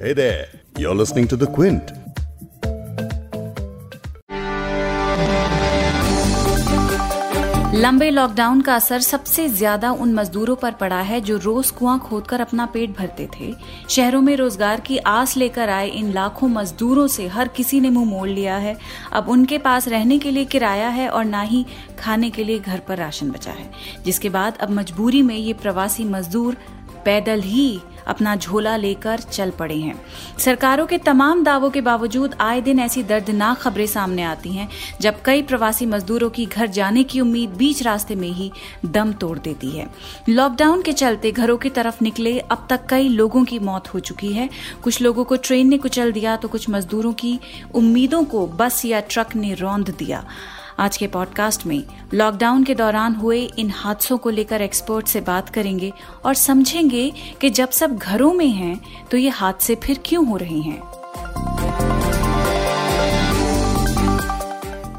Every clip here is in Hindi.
Hey there, you're listening to The Quint. लंबे लॉकडाउन का असर सबसे ज़्यादा उन मजदूरों पर पड़ा है जो रोज कुआँ खोदकर अपना पेट भरते थे। शहरों में रोज़गार की आस लेकर आए इन लाखों मजदूरों से हर किसी ने मुँह मोड़ लिया है। अब उनके पास रहने के लिए किराया है और ना ही खाने के लिए घर पर राशन बचा है। जिसके बाद अब मजबूरी में ये प्रवासी मजदूर पैदल ही अपना झोला लेकर चल पड़े हैं। सरकारों के तमाम दावों के बावजूद आए दिन ऐसी दर्दनाक खबरें सामने आती हैं, जब कई प्रवासी मजदूरों की घर जाने की उम्मीद बीच रास्ते में ही दम तोड़ देती है। लॉकडाउन के चलते घरों की तरफ़ निकले अब तक कई लोगों की मौत हो चुकी है। कुछ लोगों को ट्रेन ने कुचल दिया तो कुछ मजदूरों की उम्मीदों को बस या ट्रक ने रौंद दिया। आज के पॉडकास्ट में लॉकडाउन के दौरान हुए इन हादसों को लेकर एक्सपर्ट से बात करेंगे और समझेंगे कि जब सब घरों में हैं तो ये हादसे फिर क्यों हो रहे हैं।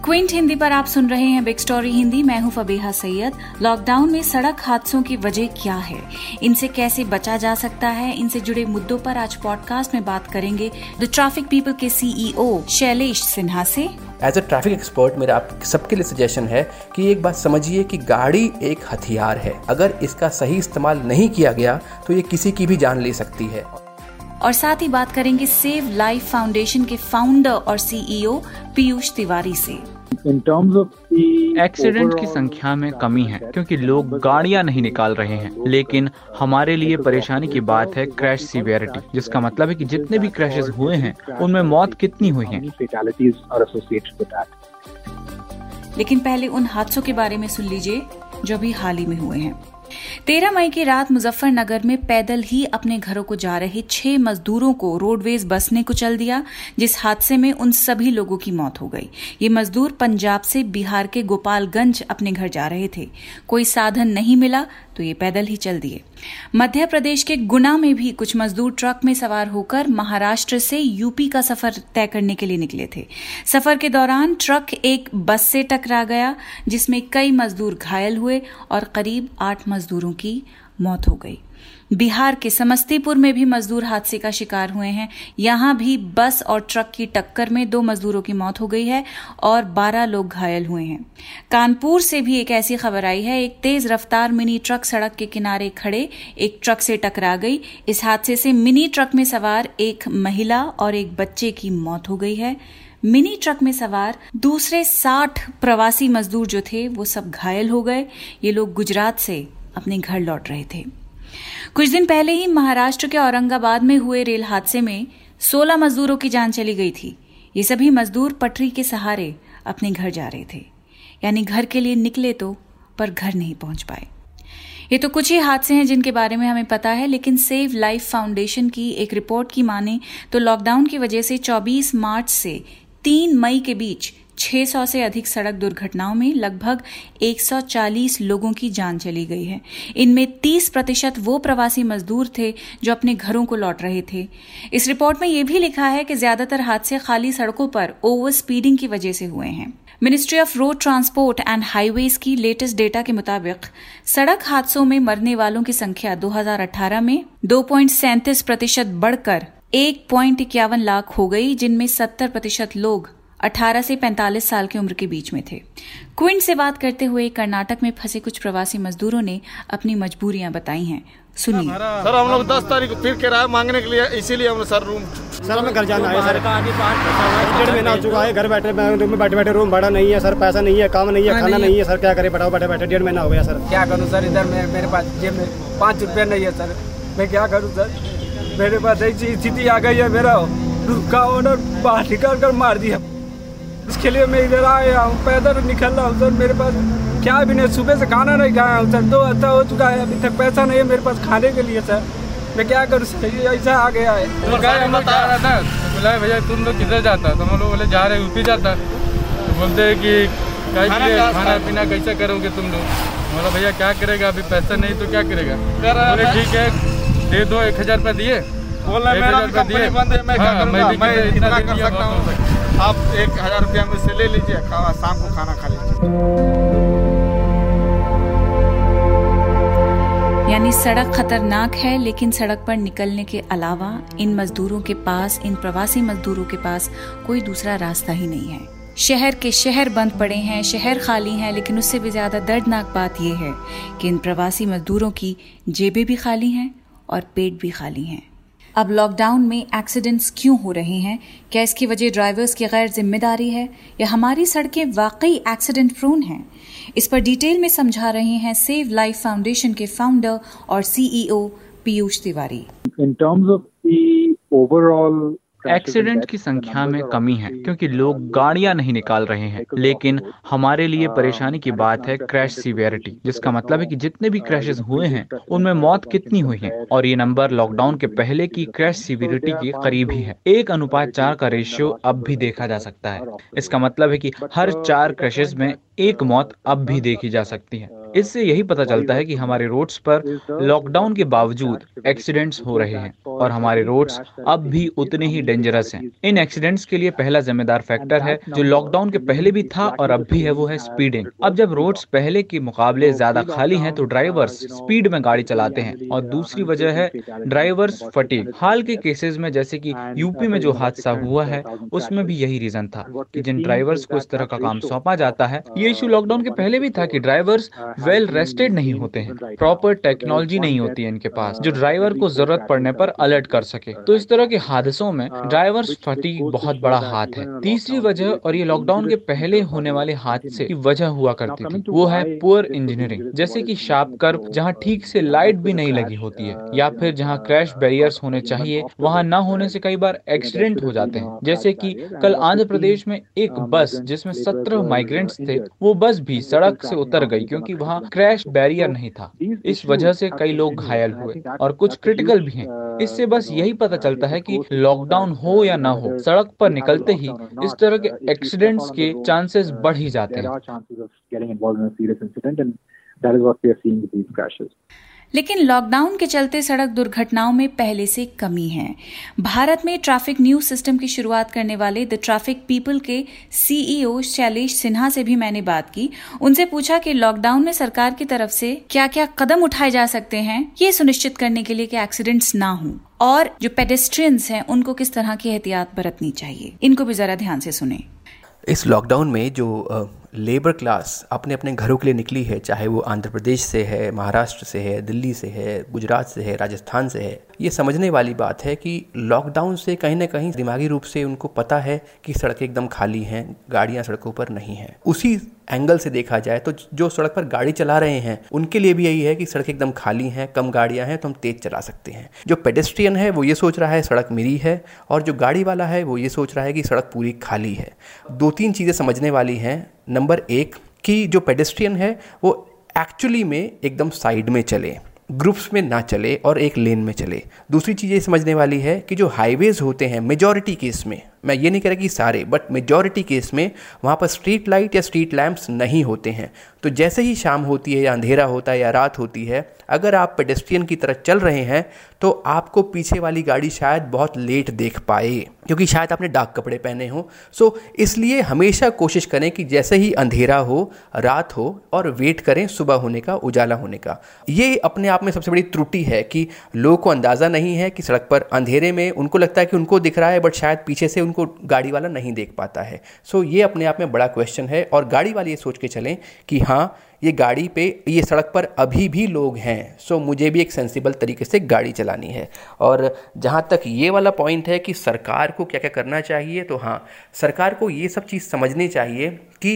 क्विंट हिंदी पर आप सुन रहे हैं बिग स्टोरी हिंदी। मैं हूँ फबीहा सैयद। लॉकडाउन में सड़क हादसों की वजह क्या है? इनसे कैसे बचा जा सकता है? इनसे जुड़े मुद्दों पर आज पॉडकास्ट में बात करेंगे द ट्रैफ़िक पीपल के सीईओ शैलेश सिन्हा से। एज अ ट्रैफ़िक एक्सपर्ट मेरा आप सबके लिए सजेशन है कि एक बात समझिए कि गाड़ी एक हथियार है। अगर इसका सही इस्तेमाल नहीं किया गया तो ये किसी की भी जान ले सकती है। और साथ ही बात करेंगे सेव लाइफ फाउंडेशन के फाउंडर और सीईओ पीयूष तिवारी से। एक्सीडेंट की संख्या में कमी है क्योंकि लोग गाड़ियाँ नहीं निकाल रहे हैं लेकिन हमारे लिए परेशानी की बात है क्रैश सीवियरिटी जिसका मतलब है कि जितने भी क्रैशेस हुए हैं उनमें मौत कितनी हुई है? लेकिन पहले उन हादसों के बारे में सुन लीजिए जो अभी हाल ही में हुए हैं। तेरह मई की रात मुजफ्फरनगर में पैदल ही अपने घरों को जा रहे छह मजदूरों को रोडवेज़ बस ने कुचल दिया, जिस हादसे में उन सभी लोगों की मौत हो गई। ये मजदूर पंजाब से बिहार के गोपालगंज अपने घर जा रहे थे। कोई साधन नहीं मिला तो ये पैदल ही चल दिए। मध्य प्रदेश के गुना में भी कुछ मजदूर ट्रक में सवार होकर महाराष्ट्र से यूपी का सफ़र तय करने के लिए निकले थे। सफ़र के दौरान ट्रक एक बस से टकरा गया, जिसमें कई मजदूर घायल हुए और करीब आठ मजदूरों की मौत हो गई। बिहार के समस्तीपुर में भी मजदूर हादसे का शिकार हुए हैं। यहाँ भी बस और ट्रक की टक्कर में दो मजदूरों की मौत हो गई है और 12 लोग घायल हुए हैं। कानपुर से भी एक ऐसी खबर आई है, एक तेज रफ्तार मिनी ट्रक सड़क के किनारे खड़े एक ट्रक से टकरा गई। इस हादसे से मिनी ट्रक में सवार एक महिला और एक बच्चे की मौत हो गई है। मिनी ट्रक में सवार दूसरे साठ प्रवासी मजदूर जो थे, वो सब घायल हो गए। ये लोग गुजरात से अपने घर लौट रहे थे। कुछ दिन पहले ही महाराष्ट्र के औरंगाबाद में हुए रेल हादसे में 16 मजदूरों की जान चली गई थी। ये सभी मजदूर पटरी के सहारे अपने घर जा रहे थे। यानी घर के लिए निकले तो पर घर नहीं पहुँच पाए। ये तो कुछ ही हादसे हैं जिनके बारे में हमें पता है, लेकिन सेव लाइफ फाउंडेशन की एक रिपोर्ट की माने तो लॉकडाउन की वजह से 24 मार्च से 3 मई के बीच 600 से अधिक सड़क दुर्घटनाओं में लगभग 140 लोगों की जान चली गई है। इनमें 30 प्रतिशत वो प्रवासी मजदूर थे जो अपने घरों को लौट रहे थे। इस रिपोर्ट में यह भी लिखा है कि ज़्यादातर हादसे खाली सड़कों पर ओवर स्पीडिंग की वजह से हुए हैं। Ministry of road transport and highways की लेटेस्ट डेटा के मुताबिक, सड़क हादसों में मरने वालों की संख्या 2018 में दो प्रतिशत बढ़कर एक इक्यावन लाख हो गई, जिनमें 70 प्रतिशत लोग 18 से 45 साल की उम्र के बीच में थे। क्विंट से बात करते हुए कर्नाटक में फंसे कुछ प्रवासी मजदूरों ने अपनी मजबूरियाँ बताई हैं। सुनिए। सर हम लोग दस तारीख फिर किराया मांगने के लिए इसीलिए हम सर रूम सर हमें घर जाना है सर। डेढ़ महीना हो चुका है घर बैठे रूम में बैठे बैठे रूम भाड़ा नहीं है सर पैसा नहीं है काम नहीं है खाना नहीं है। सर क्या करे? बैठा बैठे बैठे डेढ़ महीना हो गया सर। क्या करूँ सर इधर मेरे पास जेब में पाँच रुपया नहीं है सर। मैं क्या करूँ सर? मेरे पास ऐसी स्थिति आ गई है मेरा रुका ऑर्डर बाहर निकाल कर मार दिया। इसके लिए मैं इधर आया हूँ पैदल निकल रहा हूँ सर मेरे पास क्या भी नहीं सुबह से खाना नहीं खाया हूँ सर दो हफ़्ता हो चुका है अभी तक पैसा नहीं है मेरे पास खाने के लिए सर। मैं क्या करूँ सर ऐसा आ गया है। तो बता रहा था तो बोला भैया तुम लोग किधर जाता? तो हम लोग बोले जा रहे यूपी जाता। तो बोलते हैं कि खाना पीना कैसा करोगे तुम लोग? बोला भैया क्या करेगा अभी पैसा नहीं तो क्या करेगा? बोले ठीक है दे दो एक हज़ार रुपया दिए। बोला मेरा कंपनी बंद है मैं क्या हाँ, करूँगा? मैं इतना कर सकता हूँ। आप एक हज़ार रुपया मुझसे ले लीजिए शाम को खाना खा लीजिए। यानी सड़क खतरनाक है, लेकिन सड़क पर निकलने के अलावा इन मजदूरों के पास, इन प्रवासी मजदूरों के पास कोई दूसरा रास्ता ही नहीं है। शहर के शहर बंद पड़े हैं, शहर खाली हैं, लेकिन उससे भी ज़्यादा दर्दनाक बात यह है कि इन प्रवासी मजदूरों की जेबें भी खाली हैं और पेट भी खाली हैं। अब लॉकडाउन में एक्सीडेंट्स क्यों हो रहे हैं? क्या इसकी वजह ड्राइवर्स की गैर ज़िम्मेदारी है? या हमारी सड़कें वाकई एक्सीडेंट प्रोन हैं? इस पर डिटेल में समझा रहे हैं सेव लाइफ फाउंडेशन के फाउंडर और CEO Piyush Tiwari. In terms of overall accident की संख्या में कमी है क्योंकि लोग गाड़ियाँ नहीं निकाल रहे हैं। लेकिन हमारे लिए परेशानी की बात है क्रैश सीवियरिटी जिसका मतलब है कि जितने भी क्रैशेस हुए हैं उनमें मौत कितनी हुई है? और ये नंबर लॉकडाउन के पहले की क्रैश सीवियरिटी के करीब ही है। एक अनुपात चार का रेशियो अब भी देखा जा सकता है। इसका मतलब है की हर चार क्रैशेज में एक मौत अब भी देखी जा सकती है। इससे यही पता चलता है कि हमारे रोड्स पर लॉकडाउन के बावजूद एक्सीडेंट्स हो रहे हैं और हमारे रोड्स अब भी उतने ही डेंजरस हैं। इन एक्सीडेंट्स के लिए पहला जिम्मेदार फैक्टर है जो लॉकडाउन के पहले भी था और अब भी है वो है स्पीडिंग अब जब रोड्स पहले के मुकाबले ज़्यादा खाली हैं तो ड्राइवर्स स्पीड में गाड़ी चलाते हैं और दूसरी वजह है ड्राइवर्स फटीक हाल के केसेस में जैसे कि यूपी में जो हादसा हुआ है उसमें भी यही रीजन था कि जिन ड्राइवर्स को इस तरह का काम सौंपा जाता है ये इशू लॉकडाउन के पहले भी था कि ड्राइवर्स वेल रेस्टेड नहीं होते हैं। प्रॉपर टेक्नोलॉजी नहीं होती है इनके पास जो ड्राइवर को ज़रूरत पड़ने पर अलर्ट कर सके। तो इस तरह के हादसों में ड्राइवर फटीक बहुत बड़ा हाथ है तीसरी वजह और ये लॉकडाउन के पहले होने वाले हादसे की वजह हुआ करती थी। वो है पुअर इंजीनियरिंग जैसे कि शार्प कर्व जहाँ ठीक से लाइट भी नहीं लगी होती है या फिर जहाँ क्रैश बैरियर्स होने चाहिए वहाँ न होने से कई बार एक्सीडेंट हो जाते हैं। जैसे कि कल आंध्र प्रदेश में एक बस जिसमें सत्रह माइग्रेंट्स थे वो बस भी सड़क से उतर गई क्योंकि वहाँ क्रैश बैरियर नहीं था। इस वजह से कई लोग घायल हुए और कुछ क्रिटिकल भी हैं। इससे बस यही पता चलता है कि लॉकडाउन हो या ना हो सड़क पर निकलते ही इस तरह के एक्सीडेंट्स के चांसेस बढ़ ही जाते हैं। लेकिन लॉकडाउन के चलते सड़क दुर्घटनाओं में पहले से कमी है। भारत में ट्रैफ़िक न्यूज़ सिस्टम की शुरुआत करने वाले द ट्रैफ़िक पीपल के सीईओ शैलेश सिन्हा से भी मैंने बात की। उनसे पूछा कि लॉकडाउन में सरकार की तरफ़ से क्या क्या कदम उठाए जा सकते हैं? ये सुनिश्चित करने के लिए कि एक्सीडेंट्स ना हों और जो पेडेस्ट्रियंस हैं, उनको किस तरह की एहतियात बरतनी चाहिए? इनको भी जरा ध्यान से सुने। इस लॉकडाउन में जो लेबर क्लास अपने अपने घरों के लिए निकली है, चाहे वो आंध्र प्रदेश से है, महाराष्ट्र से है, दिल्ली से है, गुजरात से है, राजस्थान से है। ये समझने वाली बात है कि लॉकडाउन से कहीं ना कहीं दिमागी रूप से उनको पता है कि सड़कें एकदम खाली हैं, गाड़ियाँ सड़कों पर नहीं हैं। उसी एंगल से देखा जाए तो जो सड़क पर गाड़ी चला रहे हैं, उनके लिए भी यही है कि सड़क एकदम खाली हैं, कम गाड़ियाँ हैं तो हम तेज चला सकते हैं। जो पेडेस्ट्रियन है, वो ये सोच रहा है सड़क मेरी है, और जो गाड़ी वाला है, वो ये सोच रहा है कि सड़क पूरी खाली है। दो तीन चीज़ें समझने वाली हैं नंबर एक, कि जो पेडेस्ट्रियन है, वो एक्चुअली में एकदम साइड में चले ग्रुप्स में ना चले और एक लेन में चले। दूसरी चीज़ ये समझने वाली है कि जो हाईवेज़ होते हैं मेजॉरिटी केस में मैं ये नहीं कह रहा कि सारे बट मेजॉरिटी केस में वहाँ पर स्ट्रीट लाइट या स्ट्रीट लैंप्स नहीं होते हैं। तो जैसे ही शाम होती है या अंधेरा होता है या रात होती है, अगर आप पेडेस्ट्रियन की तरह चल रहे हैं तो आपको पीछे वाली गाड़ी शायद बहुत लेट देख पाए, क्योंकि शायद आपने डार्क कपड़े पहने हों। सो इसलिए हमेशा कोशिश करें कि जैसे ही अंधेरा हो, रात हो, और वेट करें सुबह होने का, उजाला होने का। ये अपने आप में सबसे बड़ी त्रुटि है कि लोगों को अंदाज़ा नहीं है कि सड़क पर अंधेरे में उनको लगता है कि उनको दिख रहा है बट शायद पीछे से उनको गाड़ी वाला नहीं देख पाता है। सो ये अपने आप में बड़ा क्वेश्चन है और गाड़ी वाले ये सोच के चलें कि हाँ ये गाड़ी पे, ये सड़क पर अभी भी लोग हैं। सो मुझे भी एक सेंसिबल तरीके से गाड़ी चलानी है। और जहाँ तक ये वाला पॉइंट है कि सरकार को क्या क्या करना चाहिए तो हाँ सरकार को ये सब चीज़ समझनी चाहिए कि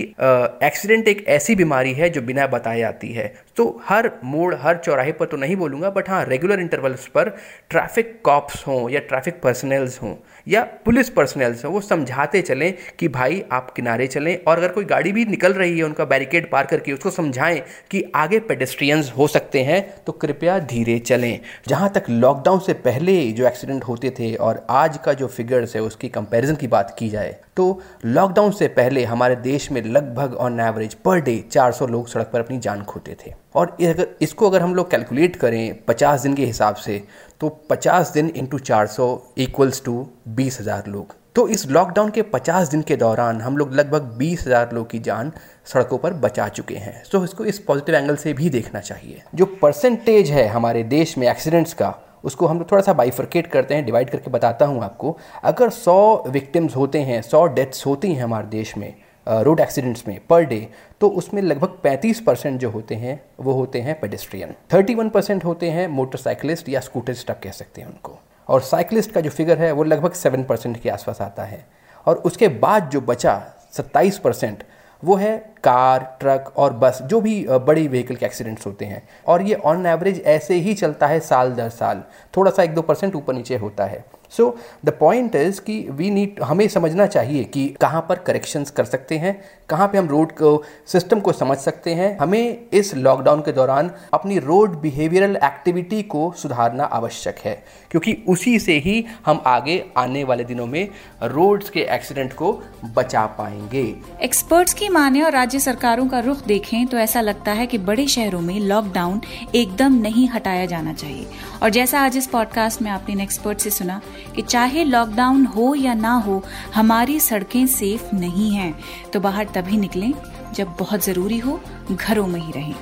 एक्सीडेंट एक ऐसी बीमारी है जो बिना बताए आती है। तो हर मोड़, हर चौराहे पर तो नहीं बोलूँगा बट हाँ रेगुलर इंटरवल्स पर ट्रैफ़िक कॉप्स हों या ट्रैफ़िक पर्सनल्स हों या पुलिस पर्सनल्स हों, वो समझाते चलें कि भाई आप किनारे चलें और अगर कोई गाड़ी भी निकल रही है, उनका बैरिकेड पार करके उसको समझाएँ कि आगे पेडेस्ट्रियंस हो सकते हैं तो कृपया धीरे चलें। जहाँ तक लॉकडाउन से पहले जो एक्सीडेंट होते थे और आज का जो फिगर्स है, उसकी कंपेरिजन की बात की जाए तो लॉकडाउन से पहले हमारे देश में लगभग ऑन एवरेज पर डे 400 लोग सड़क पर अपनी जान खोते थे। और अगर, इसको अगर हम लोग कैलकुलेट करें 50 दिन के हिसाब से तो 50 दिन इंटू चार सौ इक्वल्स टू बीस हज़ार लोग। तो इस लॉकडाउन के 50 दिन के दौरान हम लोग लगभग बीस हज़ार लोग की जान सड़कों पर बचा चुके हैं। सो इसको इस पॉजिटिव एंगल से भी देखना चाहिए। जो परसेंटेज है हमारे देश में एक्सीडेंट्स का, उसको हम लोग थोड़ा सा बाइफर्केट करते हैं डिवाइड करके बताता हूँ आपको। अगर 100 विक्टिम्स होते हैं 100 डेथ्स होती हैं हमारे देश में रोड एक्सीडेंट्स में पर डे तो उसमें लगभग 35 परसेंट जो होते हैं, वो होते हैं पेडिस्ट्रियन 31 परसेंट होते हैं मोटरसाइकिलिस्ट या स्कूटरिस्ट आप कह सकते हैं उनको. और साइकिलिस्ट का जो फिगर है, वो लगभग 7 परसेंट के आसपास आता है. और उसके बाद जो बचा 27 परसेंट, वो है कार ट्रक और बस जो भी बड़ी व्हीकल के एक्सीडेंट्स होते हैं. और ये ऑन एवरेज ऐसे ही चलता है साल दर साल. थोड़ा सा एक दो परसेंट ऊपर नीचे होता है. सो द पॉइंट इज़ कि वी नीड हमें समझना चाहिए कि कहाँ पर करेक्शंस कर सकते हैं, कहाँ पे हम रोड को सिस्टम को समझ सकते हैं। हमें इस लॉकडाउन के दौरान अपनी रोड बिहेवियरल एक्टिविटी को सुधारना आवश्यक है, क्योंकि उसी से ही हम आगे आने वाले दिनों में रोड्स के एक्सीडेंट को बचा पाएँगे। एक्सपर्ट्स की माने और राज्य सरकारों का रुख देखें तो ऐसा लगता है कि बड़े शहरों में लॉकडाउन एकदम नहीं हटाया जाना चाहिए। और जैसा आज इस पॉडकास्ट में आपने इन एक्सपर्ट से सुना कि चाहे लॉकडाउन हो या ना हो, हमारी सड़कें सेफ़ नहीं हैं। तो बाहर तभी निकलें जब बहुत ज़रूरी हो, घरों में ही रहें।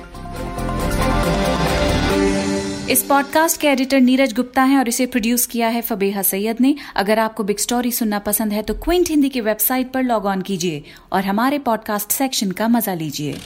इस पॉडकास्ट के एडिटर नीरज गुप्ता हैं और इसे प्रोड्यूस किया है फबेहा सैयद ने। अगर आपको बिग स्टोरी सुनना पसंद है तो क्विंट हिंदी की वेबसाइट पर लॉग ऑन कीजिए और हमारे पॉडकास्ट सेक्शन का मज़ा लीजिए।